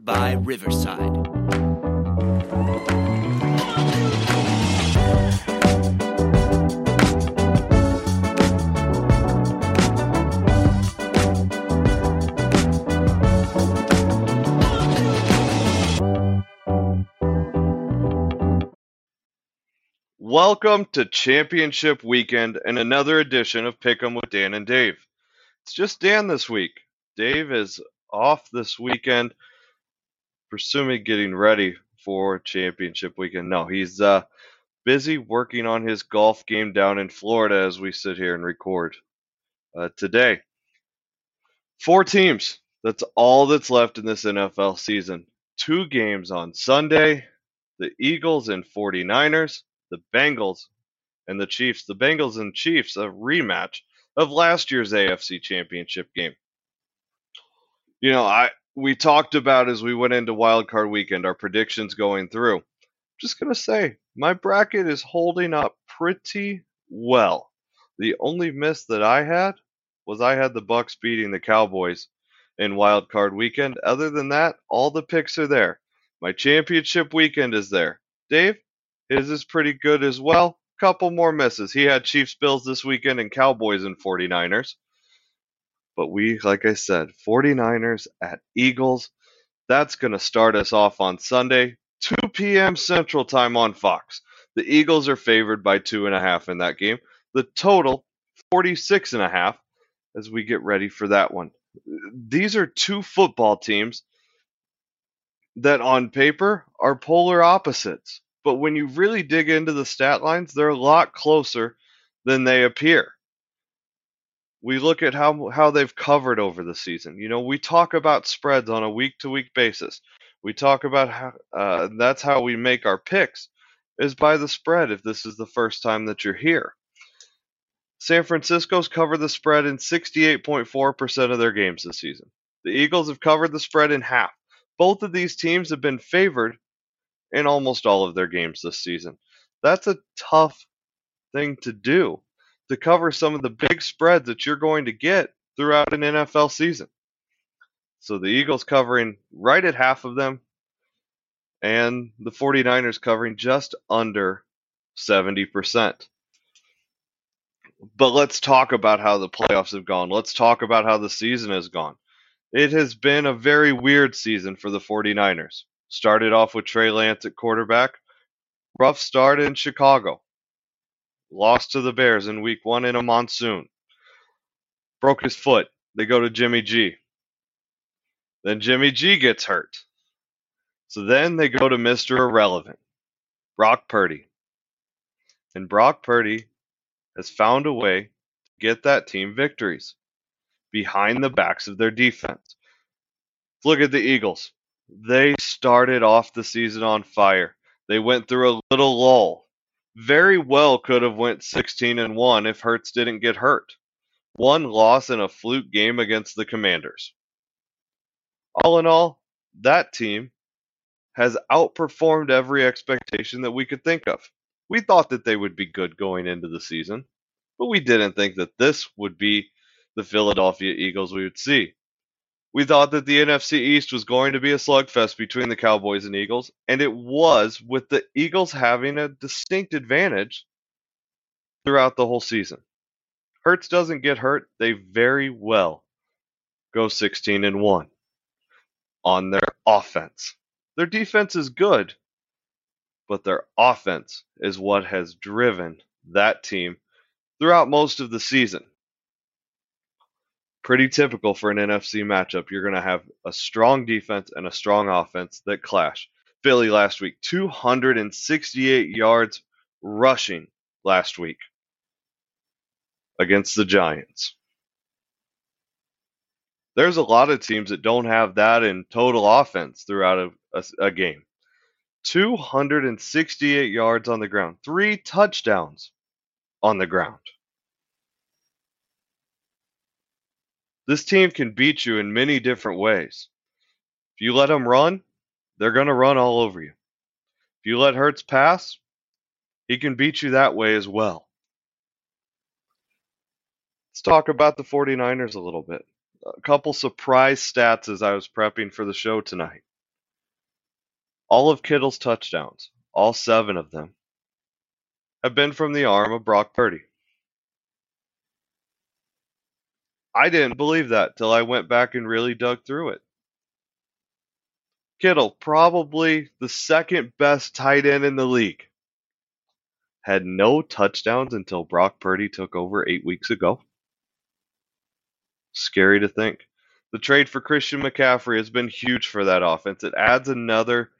powered by Riverside. Welcome to Championship Weekend and another edition of Pick'em with Dan and Dave. It's just Dan this week. Dave is off this weekend, presuming getting ready for Championship Weekend. No, he's uh, busy working on his golf game down in Florida as we sit here and record uh, today. Four teams. That's all that's left in this NFL season. Two games on Sunday. The Eagles and 49ers the Bengals and the Chiefs. The Bengals and Chiefs, a rematch of last year's AFC Championship game. You know, I we talked about as we went into Wild Card Weekend our predictions going through. Just gonna say, my bracket is holding up pretty well. The only miss that I had was I had the Bucks beating the Cowboys in Wild Card Weekend. Other than that, all the picks are there. My championship weekend is there. Dave, his is pretty good as well. Couple more misses. He had Chiefs Bills this weekend and Cowboys and 49ers. But we, like I said, 49ers at Eagles. That's going to start us off on Sunday, 2 p.m. Central Time on Fox. The Eagles are favored by two and a half in that game. The total, 46 and a half, as we get ready for that one. These are two football teams that on paper are polar opposites but when you really dig into the stat lines, they're a lot closer than they appear. We look at how how they've covered over the season. You know, we talk about spreads on a week to week basis. We talk about how uh, that's how we make our picks is by the spread. If this is the first time that you're here, San Francisco's covered the spread in 68.4% of their games this season. The Eagles have covered the spread in half. Both of these teams have been favored in almost all of their games this season. That's a tough thing to do to cover some of the big spreads that you're going to get throughout an NFL season. So the Eagles covering right at half of them, and the 49ers covering just under 70%. But let's talk about how the playoffs have gone. Let's talk about how the season has gone. It has been a very weird season for the 49ers. Started off with Trey Lance at quarterback. Rough start in Chicago. Lost to the Bears in week one in a monsoon. Broke his foot. They go to Jimmy G. Then Jimmy G gets hurt. So then they go to Mr. Irrelevant, Brock Purdy. And Brock Purdy has found a way to get that team victories behind the backs of their defense. Look at the Eagles. They started off the season on fire. They went through a little lull. Very well could have went 16 and 1 if Hurts didn't get hurt. One loss in a fluke game against the Commanders. All in all, that team has outperformed every expectation that we could think of. We thought that they would be good going into the season, but we didn't think that this would be the Philadelphia Eagles we would see. We thought that the NFC East was going to be a slugfest between the Cowboys and Eagles, and it was, with the Eagles having a distinct advantage throughout the whole season. Hurts doesn't get hurt, they very well go 16 and 1 on their offense. Their defense is good, but their offense is what has driven that team throughout most of the season pretty typical for an NFC matchup. You're going to have a strong defense and a strong offense that clash. Philly last week, 268 yards rushing last week against the Giants. There's a lot of teams that don't have that in total offense throughout a, a, a game. 268 yards on the ground, three touchdowns on the ground. This team can beat you in many different ways. If you let them run, they're going to run all over you. If you let Hurts pass, he can beat you that way as well. Let's talk about the 49ers a little bit. A couple surprise stats as I was prepping for the show tonight. All of Kittle's touchdowns, all seven of them, have been from the arm of Brock Purdy. I didn't believe that till I went back and really dug through it. Kittle, probably the second best tight end in the league, had no touchdowns until Brock Purdy took over eight weeks ago. Scary to think. The trade for Christian McCaffrey has been huge for that offense. It adds another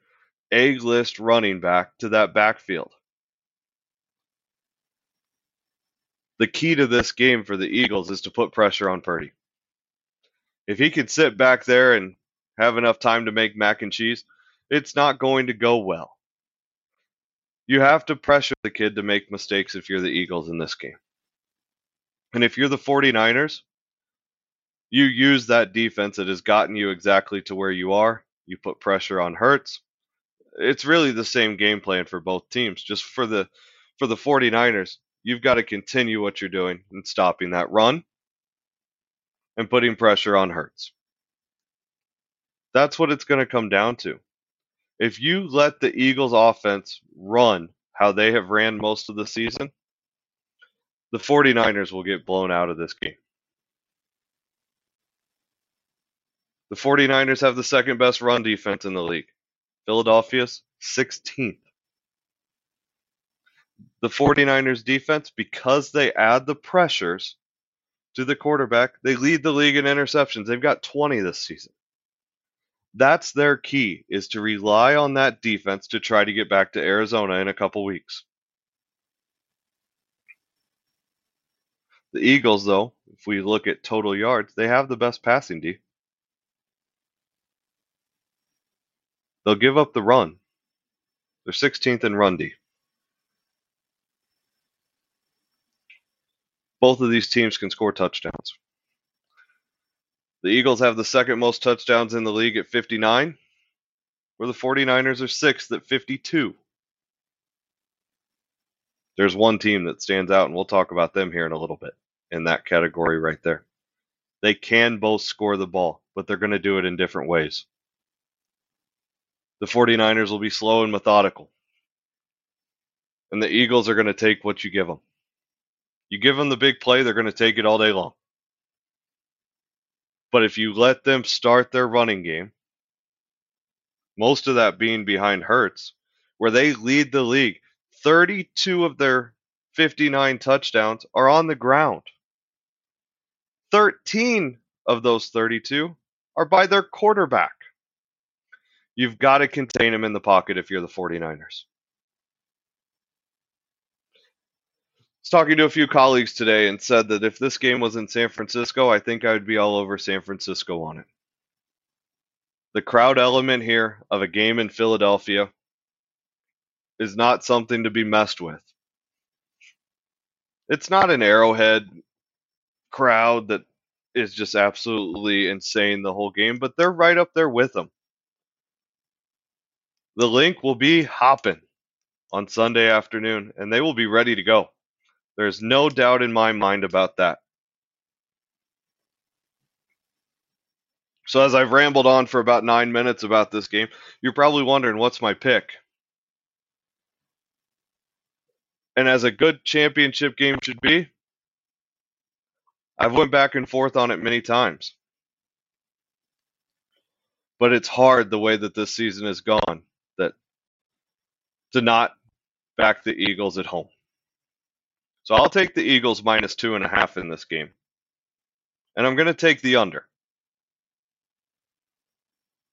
A list running back to that backfield. The key to this game for the Eagles is to put pressure on Purdy. If he can sit back there and have enough time to make mac and cheese, it's not going to go well. You have to pressure the kid to make mistakes if you're the Eagles in this game. And if you're the 49ers, you use that defense that has gotten you exactly to where you are. You put pressure on Hurts. It's really the same game plan for both teams. Just for the for the 49ers, you've got to continue what you're doing and stopping that run and putting pressure on Hurts. That's what it's going to come down to. If you let the Eagles offense run how they have ran most of the season, the 49ers will get blown out of this game. The 49ers have the second best run defense in the league. Philadelphia's 16th. The 49ers defense, because they add the pressures to the quarterback, they lead the league in interceptions. They've got 20 this season. That's their key is to rely on that defense to try to get back to Arizona in a couple weeks. The Eagles, though, if we look at total yards, they have the best passing D. They'll give up the run. They're 16th in run D. Both of these teams can score touchdowns. The Eagles have the second most touchdowns in the league at 59, where the 49ers are sixth at 52. There's one team that stands out, and we'll talk about them here in a little bit in that category right there. They can both score the ball, but they're going to do it in different ways the 49ers will be slow and methodical. And the Eagles are going to take what you give them. You give them the big play, they're going to take it all day long. But if you let them start their running game, most of that being behind Hurts, where they lead the league, 32 of their 59 touchdowns are on the ground. 13 of those 32 are by their quarterback. You've got to contain him in the pocket if you're the 49ers. Was talking to a few colleagues today and said that if this game was in San Francisco, I think I would be all over San Francisco on it. The crowd element here of a game in Philadelphia is not something to be messed with. It's not an arrowhead crowd that is just absolutely insane the whole game, but they're right up there with them. The Linc will be hopping on Sunday afternoon, and they will be ready to go. There's no doubt in my mind about that. So, as I've rambled on for about nine minutes about this game, you're probably wondering what's my pick. And as a good championship game should be, I've went back and forth on it many times. But it's hard the way that this season has gone that to not back the Eagles at home. So I'll take the Eagles minus two and a half in this game. And I'm going to take the under.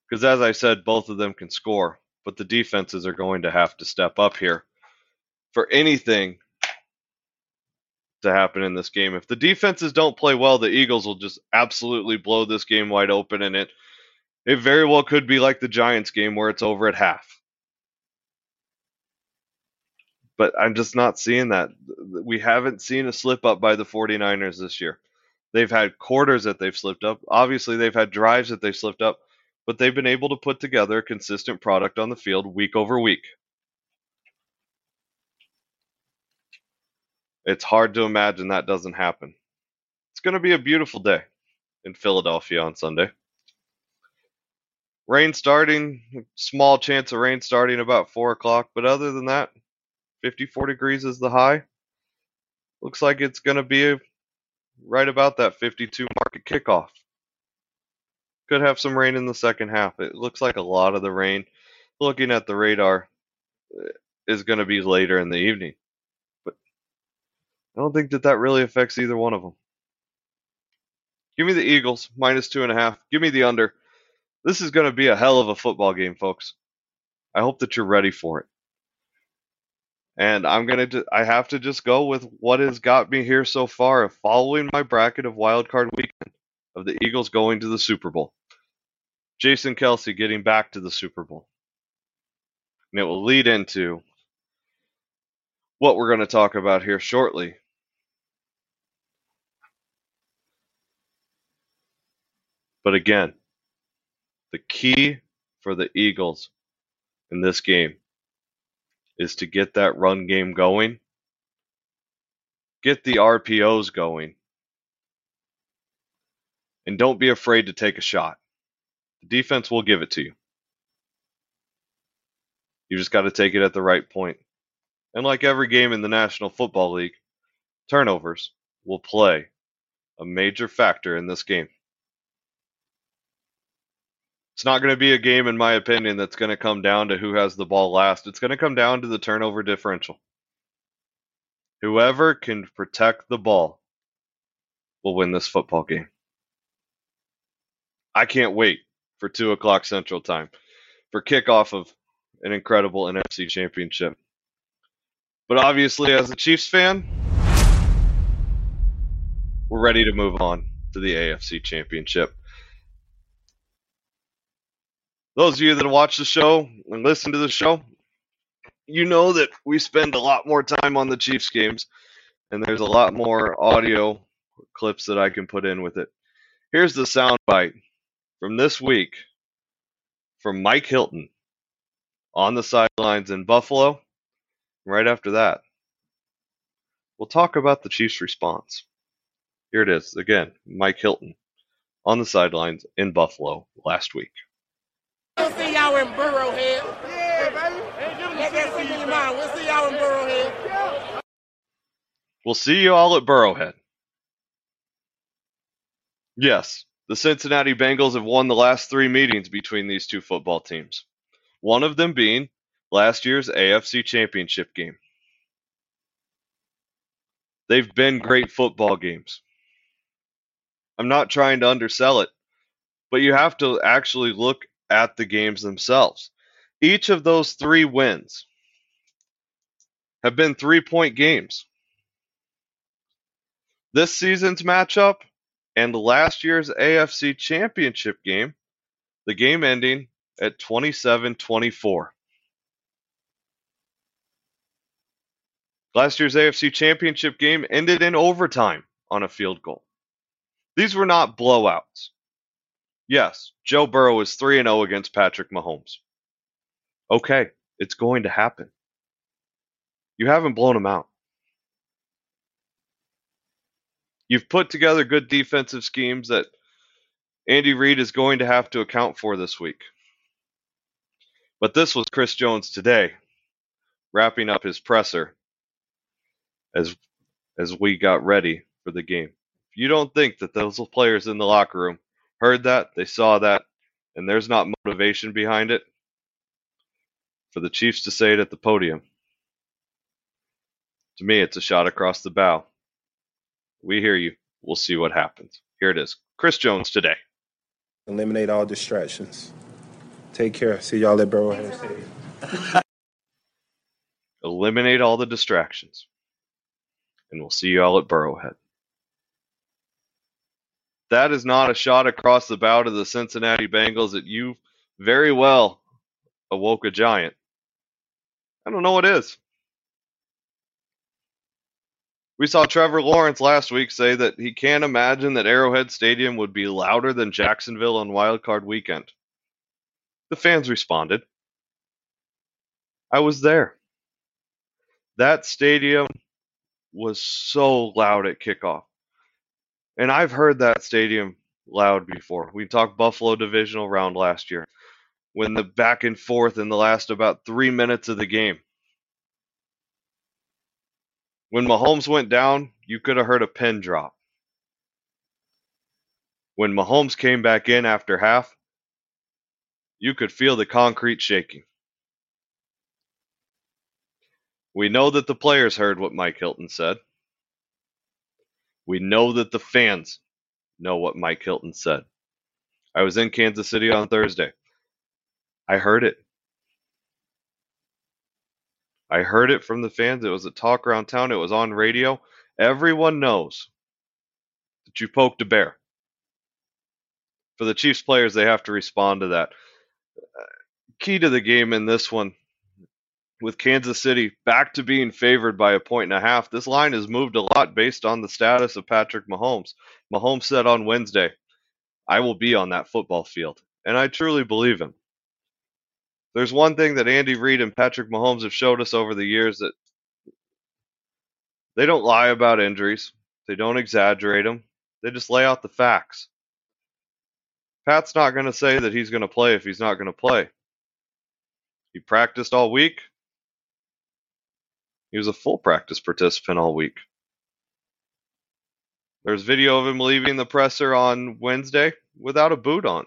Because as I said, both of them can score, but the defenses are going to have to step up here for anything to happen in this game. If the defenses don't play well, the Eagles will just absolutely blow this game wide open and it it very well could be like the Giants game where it's over at half but I'm just not seeing that. We haven't seen a slip up by the 49ers this year. They've had quarters that they've slipped up. Obviously, they've had drives that they've slipped up, but they've been able to put together a consistent product on the field week over week. It's hard to imagine that doesn't happen. It's going to be a beautiful day in Philadelphia on Sunday. Rain starting, small chance of rain starting about 4 o'clock, but other than that, 54 degrees is the high. Looks like it's going to be right about that 52 market kickoff. Could have some rain in the second half. It looks like a lot of the rain, looking at the radar, uh, is going to be later in the evening. But I don't think that that really affects either one of them. Give me the Eagles, minus two and a half. Give me the under. This is going to be a hell of a football game, folks. I hope that you're ready for it. And I'm to, I have to just go with what has got me here so far following my bracket of wild card weekend of the Eagles going to the Super Bowl. Jason Kelce getting back to the Super Bowl. And it will lead into what we're going to talk about here shortly. But again, the key for the Eagles in this game is to get that run game going, get the RPOs going, and don't be afraid to take a shot. The defense will give it to you. You just got to take it at the right point. And like every game in the National Football League, turnovers will play a major factor in this game. It's not going to be a game, in my opinion, that's going to come down to who has the ball last. It's going to come down to the turnover differential. Whoever can protect the ball will win this football game. I can't wait for 2 o'clock Central Time for kickoff of an incredible NFC championship. But obviously, as a Chiefs fan, we're ready to move on to the AFC championship those of you that watch the show and listen to the show, you know that we spend a lot more time on the Chiefs games, and there's a lot more audio clips that I can put in with it. Here's the soundbite from this week from Mike Hilton on the sidelines in Buffalo. Right after that, we'll talk about the Chiefs' response. Here it is again Mike Hilton on the sidelines in Buffalo last week. We'll see y'all in Burrowhead. Yeah, baby. Let that sink in your mind. We'll see y'all in Burrowhead. We'll see you all at Burrowhead. Yes, the Cincinnati Bengals have won the last three meetings between these two football teams. One of them being last year's AFC Championship game. They've been great football games. I'm not trying to undersell it, but you have to actually look at the games themselves. Each of those three wins have been three point games. This season's matchup and last year's AFC Championship game, the game ending at 27 24. Last year's AFC Championship game ended in overtime on a field goal. These were not blowouts. Yes, Joe Burrow is 3 0 against Patrick Mahomes. Okay, it's going to happen. You haven't blown him out. You've put together good defensive schemes that Andy Reid is going to have to account for this week. But this was Chris Jones today, wrapping up his presser as as we got ready for the game. If you don't think that those players in the locker room heard that, they saw that, and there's not motivation behind it, for the Chiefs to say it at the podium, to me, it's a shot across the bow. We hear you. We'll see what happens. Here it is. Chris Jones today. Eliminate all distractions. Take care. See y'all at Burrowhead Stadium. Eliminate all the distractions. And we'll see you all at Burrowhead. That is not a shot across the bow to the Cincinnati Bengals that you very well awoke a giant. I don't know what is. We saw Trevor Lawrence last week say that he can't imagine that Arrowhead Stadium would be louder than Jacksonville on Wild Card Weekend. The fans responded. I was there. That stadium was so loud at kickoff. And I've heard that stadium loud before. We talked Buffalo divisional round last year. when the back and forth in the last about three minutes of the game. When Mahomes went down, you could have heard a pin drop. When Mahomes came back in after half, you could feel the concrete shaking. We know that the players heard what Mike Hilton said. We know that the fans know what Mike Hilton said. I was in Kansas City on Thursday. I heard it. I heard it from the fans. It was a talk around town. It was on radio. Everyone knows that you poked a bear. For the Chiefs players, they have to respond to that. Key to the game in this one with Kansas City back to being favored by a point and a half. This line has moved a lot based on the status of Patrick Mahomes. Mahomes said on Wednesday, I will be on that football field. And I truly believe him. There's one thing that Andy Reid and Patrick Mahomes have showed us over the years that they don't lie about injuries. They don't exaggerate them. They just lay out the facts. Pat's not going to say that he's going to play if he's not going to play. He practiced all week. He was a full practice participant all week. There's video of him leaving the presser on Wednesday without a boot on.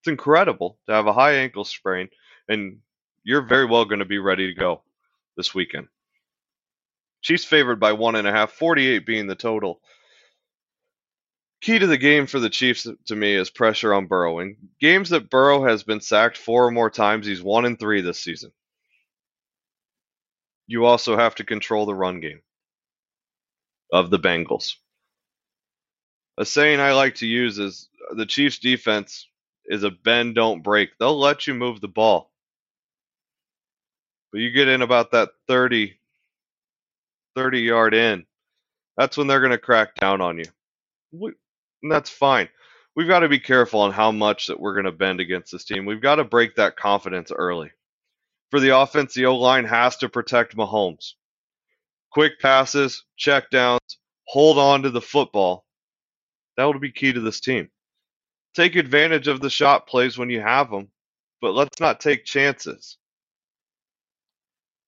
It's incredible to have a high ankle sprain, and you're very well going to be ready to go this weekend. Chiefs favored by one and a half, 48 being the total. Key to the game for the Chiefs to me is pressure on Burrow. In games that Burrow has been sacked four or more times, he's one and three this season. You also have to control the run game of the Bengals. A saying I like to use is the Chiefs defense is a bend don't break. They'll let you move the ball. But you get in about that 30 30 yard in. That's when they're going to crack down on you. And that's fine. We've got to be careful on how much that we're going to bend against this team. We've got to break that confidence early. For the offense, the O line has to protect Mahomes. Quick passes, check downs, hold on to the football. That will be key to this team. Take advantage of the shot plays when you have them, but let's not take chances.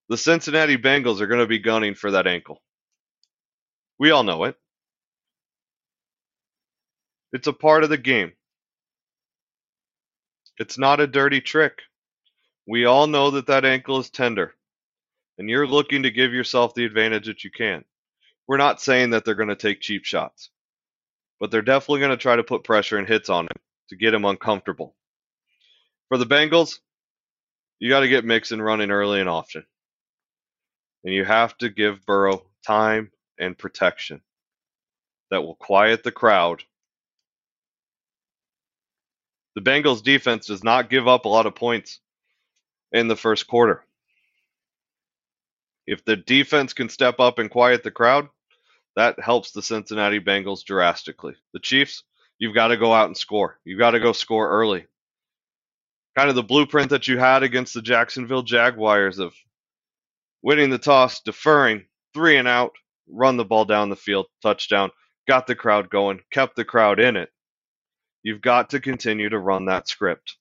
The Cincinnati Bengals are going to be gunning for that ankle. We all know it. It's a part of the game. It's not a dirty trick. We all know that that ankle is tender, and you're looking to give yourself the advantage that you can. We're not saying that they're going to take cheap shots, but they're definitely going to try to put pressure and hits on him to get him uncomfortable. For the Bengals, you got to get Mixon running early and often. And you have to give Burrow time and protection that will quiet the crowd. The Bengals defense does not give up a lot of points in the first quarter. If the defense can step up and quiet the crowd, that helps the Cincinnati Bengals drastically. The Chiefs, you've got to go out and score. You've got to go score early. Kind of the blueprint that you had against the Jacksonville Jaguars of winning the toss, deferring, three and out, run the ball down the field, touchdown, got the crowd going, kept the crowd in it. You've got to continue to run that script.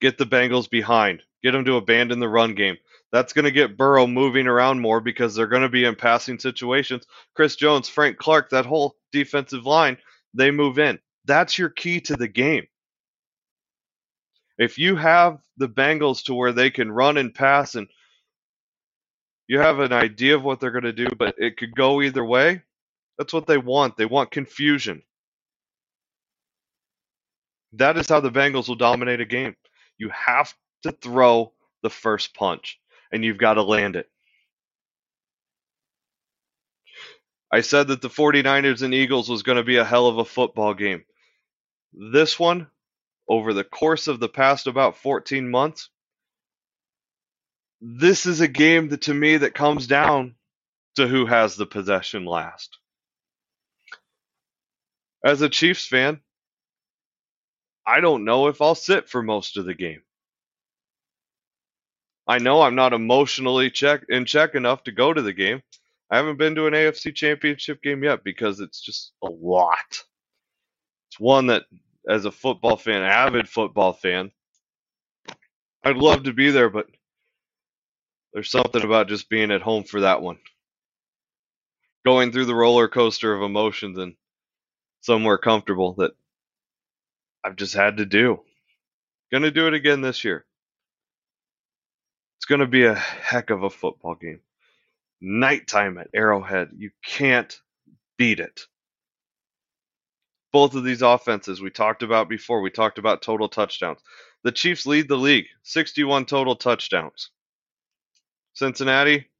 Get the Bengals behind. Get them to abandon the run game. That's going to get Burrow moving around more because they're going to be in passing situations. Chris Jones, Frank Clark, that whole defensive line, they move in. That's your key to the game. If you have the Bengals to where they can run and pass and you have an idea of what they're going to do, but it could go either way. That's what they want. They want confusion. That is how the Bengals will dominate a game. You have to throw the first punch, and you've got to land it. I said that the 49ers and Eagles was going to be a hell of a football game. This one, over the course of the past about 14 months, this is a game that to me that comes down to who has the possession last. As a Chiefs fan, I don't know if I'll sit for most of the game. I know I'm not emotionally check in check enough to go to the game. I haven't been to an AFC championship game yet because it's just a lot. It's one that as a football fan, avid football fan. I'd love to be there, but there's something about just being at home for that one. Going through the roller coaster of emotions and somewhere comfortable that I've just had to do. Gonna do it again this year. It's gonna be a heck of a football game. Nighttime at Arrowhead. You can't beat it. Both of these offenses we talked about before. We talked about total touchdowns. The Chiefs lead the league, 61 total touchdowns. Cincinnati,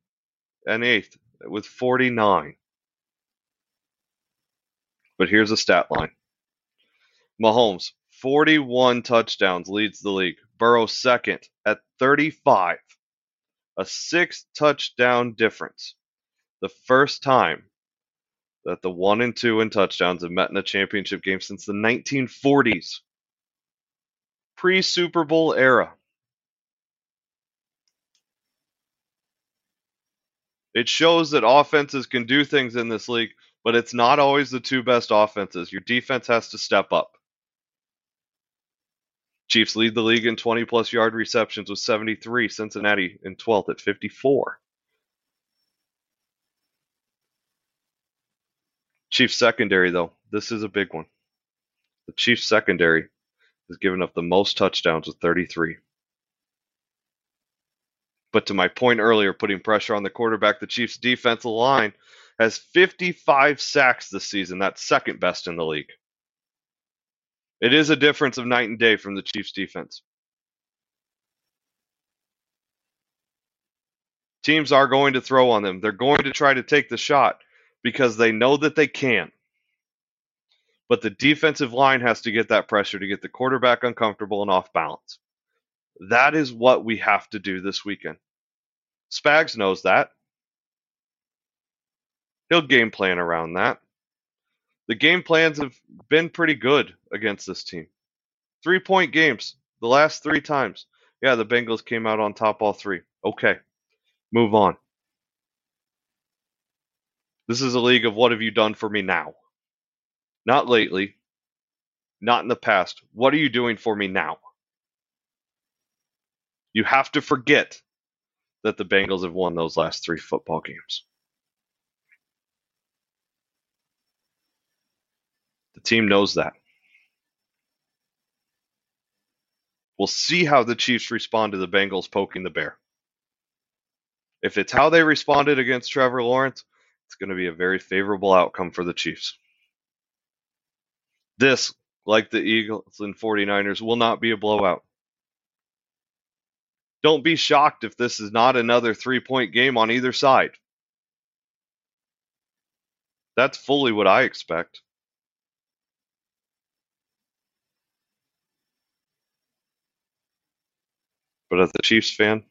and eighth with 49. But here's a stat line Mahomes, 41 touchdowns, leads the league. Burrow, second at 35. A six touchdown difference. The first time that the one and two in touchdowns have met in a championship game since the 1940s. Pre Super Bowl era. It shows that offenses can do things in this league, but it's not always the two best offenses. Your defense has to step up. Chiefs lead the league in 20 plus yard receptions with 73, Cincinnati in 12th at 54. Chiefs secondary, though, this is a big one. The Chiefs secondary has given up the most touchdowns with 33. But to my point earlier, putting pressure on the quarterback, the Chiefs' defensive line has 55 sacks this season. That's second best in the league. It is a difference of night and day from the Chiefs' defense. Teams are going to throw on them. They're going to try to take the shot because they know that they can. But the defensive line has to get that pressure to get the quarterback uncomfortable and off balance. That is what we have to do this weekend. Spags knows that. He'll game plan around that. The game plans have been pretty good against this team. Three point games the last three times. Yeah, the Bengals came out on top all three. Okay, move on. This is a league of what have you done for me now? Not lately, not in the past. What are you doing for me now? You have to forget that the Bengals have won those last three football games. The team knows that. We'll see how the Chiefs respond to the Bengals poking the bear. If it's how they responded against Trevor Lawrence, it's going to be a very favorable outcome for the Chiefs. This, like the Eagles and 49ers, will not be a blowout. Don't be shocked if this is not another three point game on either side. That's fully what I expect. But as a Chiefs fan,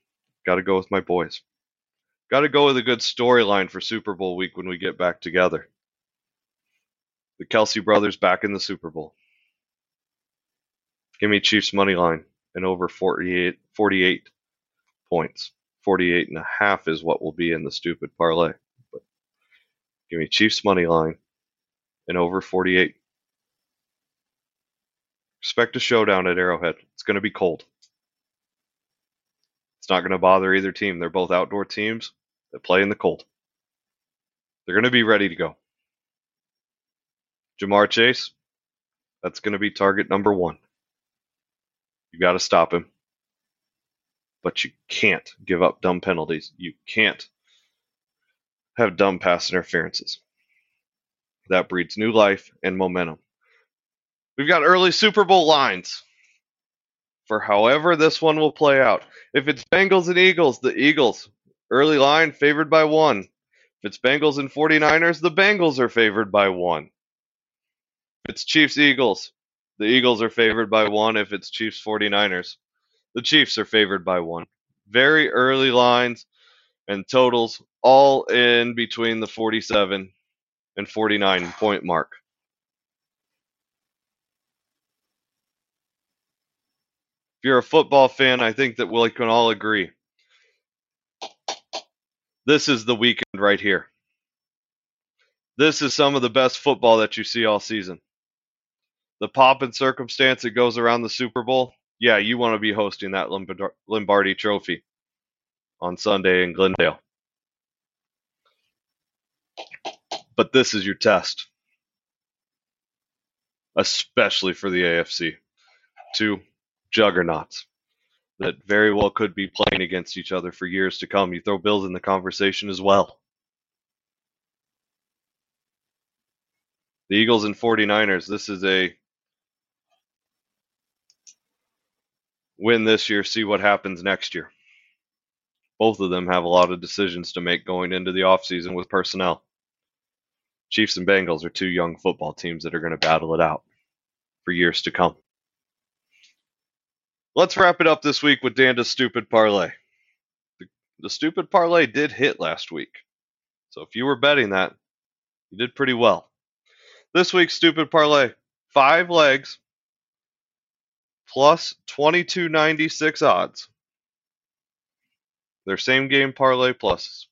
got to go with my boys. Got to go with a good storyline for Super Bowl week when we get back together. The Kelce brothers back in the Super Bowl. Give me Chiefs money line and over 48, 48 points. 48 and a half is what will be in the stupid parlay. But give me Chiefs money line and over 48. Expect a showdown at Arrowhead. It's going to be cold. It's not going to bother either team. They're both outdoor teams that play in the cold. They're going to be ready to go. Ja'Marr Chase, that's going to be target number one. You got to stop him but you can't give up dumb penalties. You can't have dumb pass interferences. That breeds new life and momentum. We've got early Super Bowl lines for however this one will play out. If it's Bengals and Eagles, the Eagles, early line favored by one. If it's Bengals and 49ers, the Bengals are favored by one. If it's Chiefs Eagles, the Eagles are favored by one. If it's Chiefs 49ers, the Chiefs are favored by one. Very early lines and totals all in between the 47 and 49 point mark. If you're a football fan, I think that we can all agree. This is the weekend right here. This is some of the best football that you see all season. the pop and circumstance that goes around the Super Bowl, yeah, you want to be hosting that Lombardi Trophy on Sunday in Glendale. But this is your test, especially for the AFC. Two juggernauts that very well could be playing against each other for years to come. You throw Bills in the conversation as well. The Eagles and 49ers, this is a win this year, see what happens next year. Both of them have a lot of decisions to make going into the offseason with personnel. Chiefs and Bengals are two young football teams that are going to battle it out for years to come. Let's wrap it up this week with Danda's stupid parlay. The, the stupid parlay did hit last week. So if you were betting that, you did pretty well. This week's stupid parlay, five legs plus 2296 odds. They're same game parlay pluses.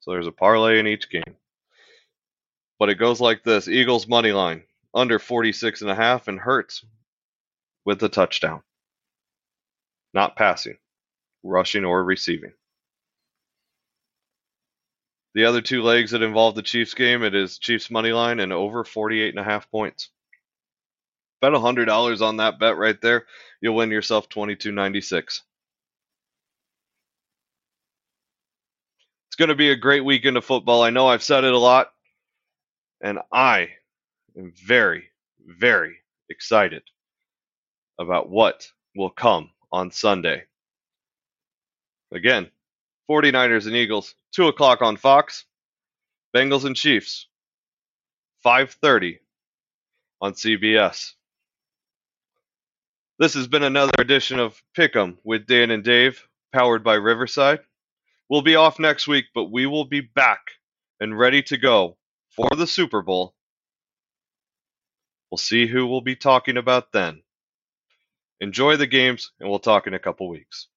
So there's a parlay in each game. But it goes like this Eagles money line under 46 and a half and Hurts with a touchdown. Not passing, rushing or receiving. The other two legs that involve the Chiefs game, it is Chiefs money line and over 48 and a half points. Bet $100 on that bet right there, you'll win yourself 22.96. It's going to be a great weekend of football. I know I've said it a lot, and I am very, very excited about what will come on Sunday. Again, 49ers and Eagles, 2 o'clock on Fox. Bengals and Chiefs, 5.30 on CBS. This has been another edition of Pick'em with Dan and Dave, powered by Riverside. We'll be off next week, but we will be back and ready to go for the Super Bowl. We'll see who we'll be talking about then. Enjoy the games, and we'll talk in a couple weeks.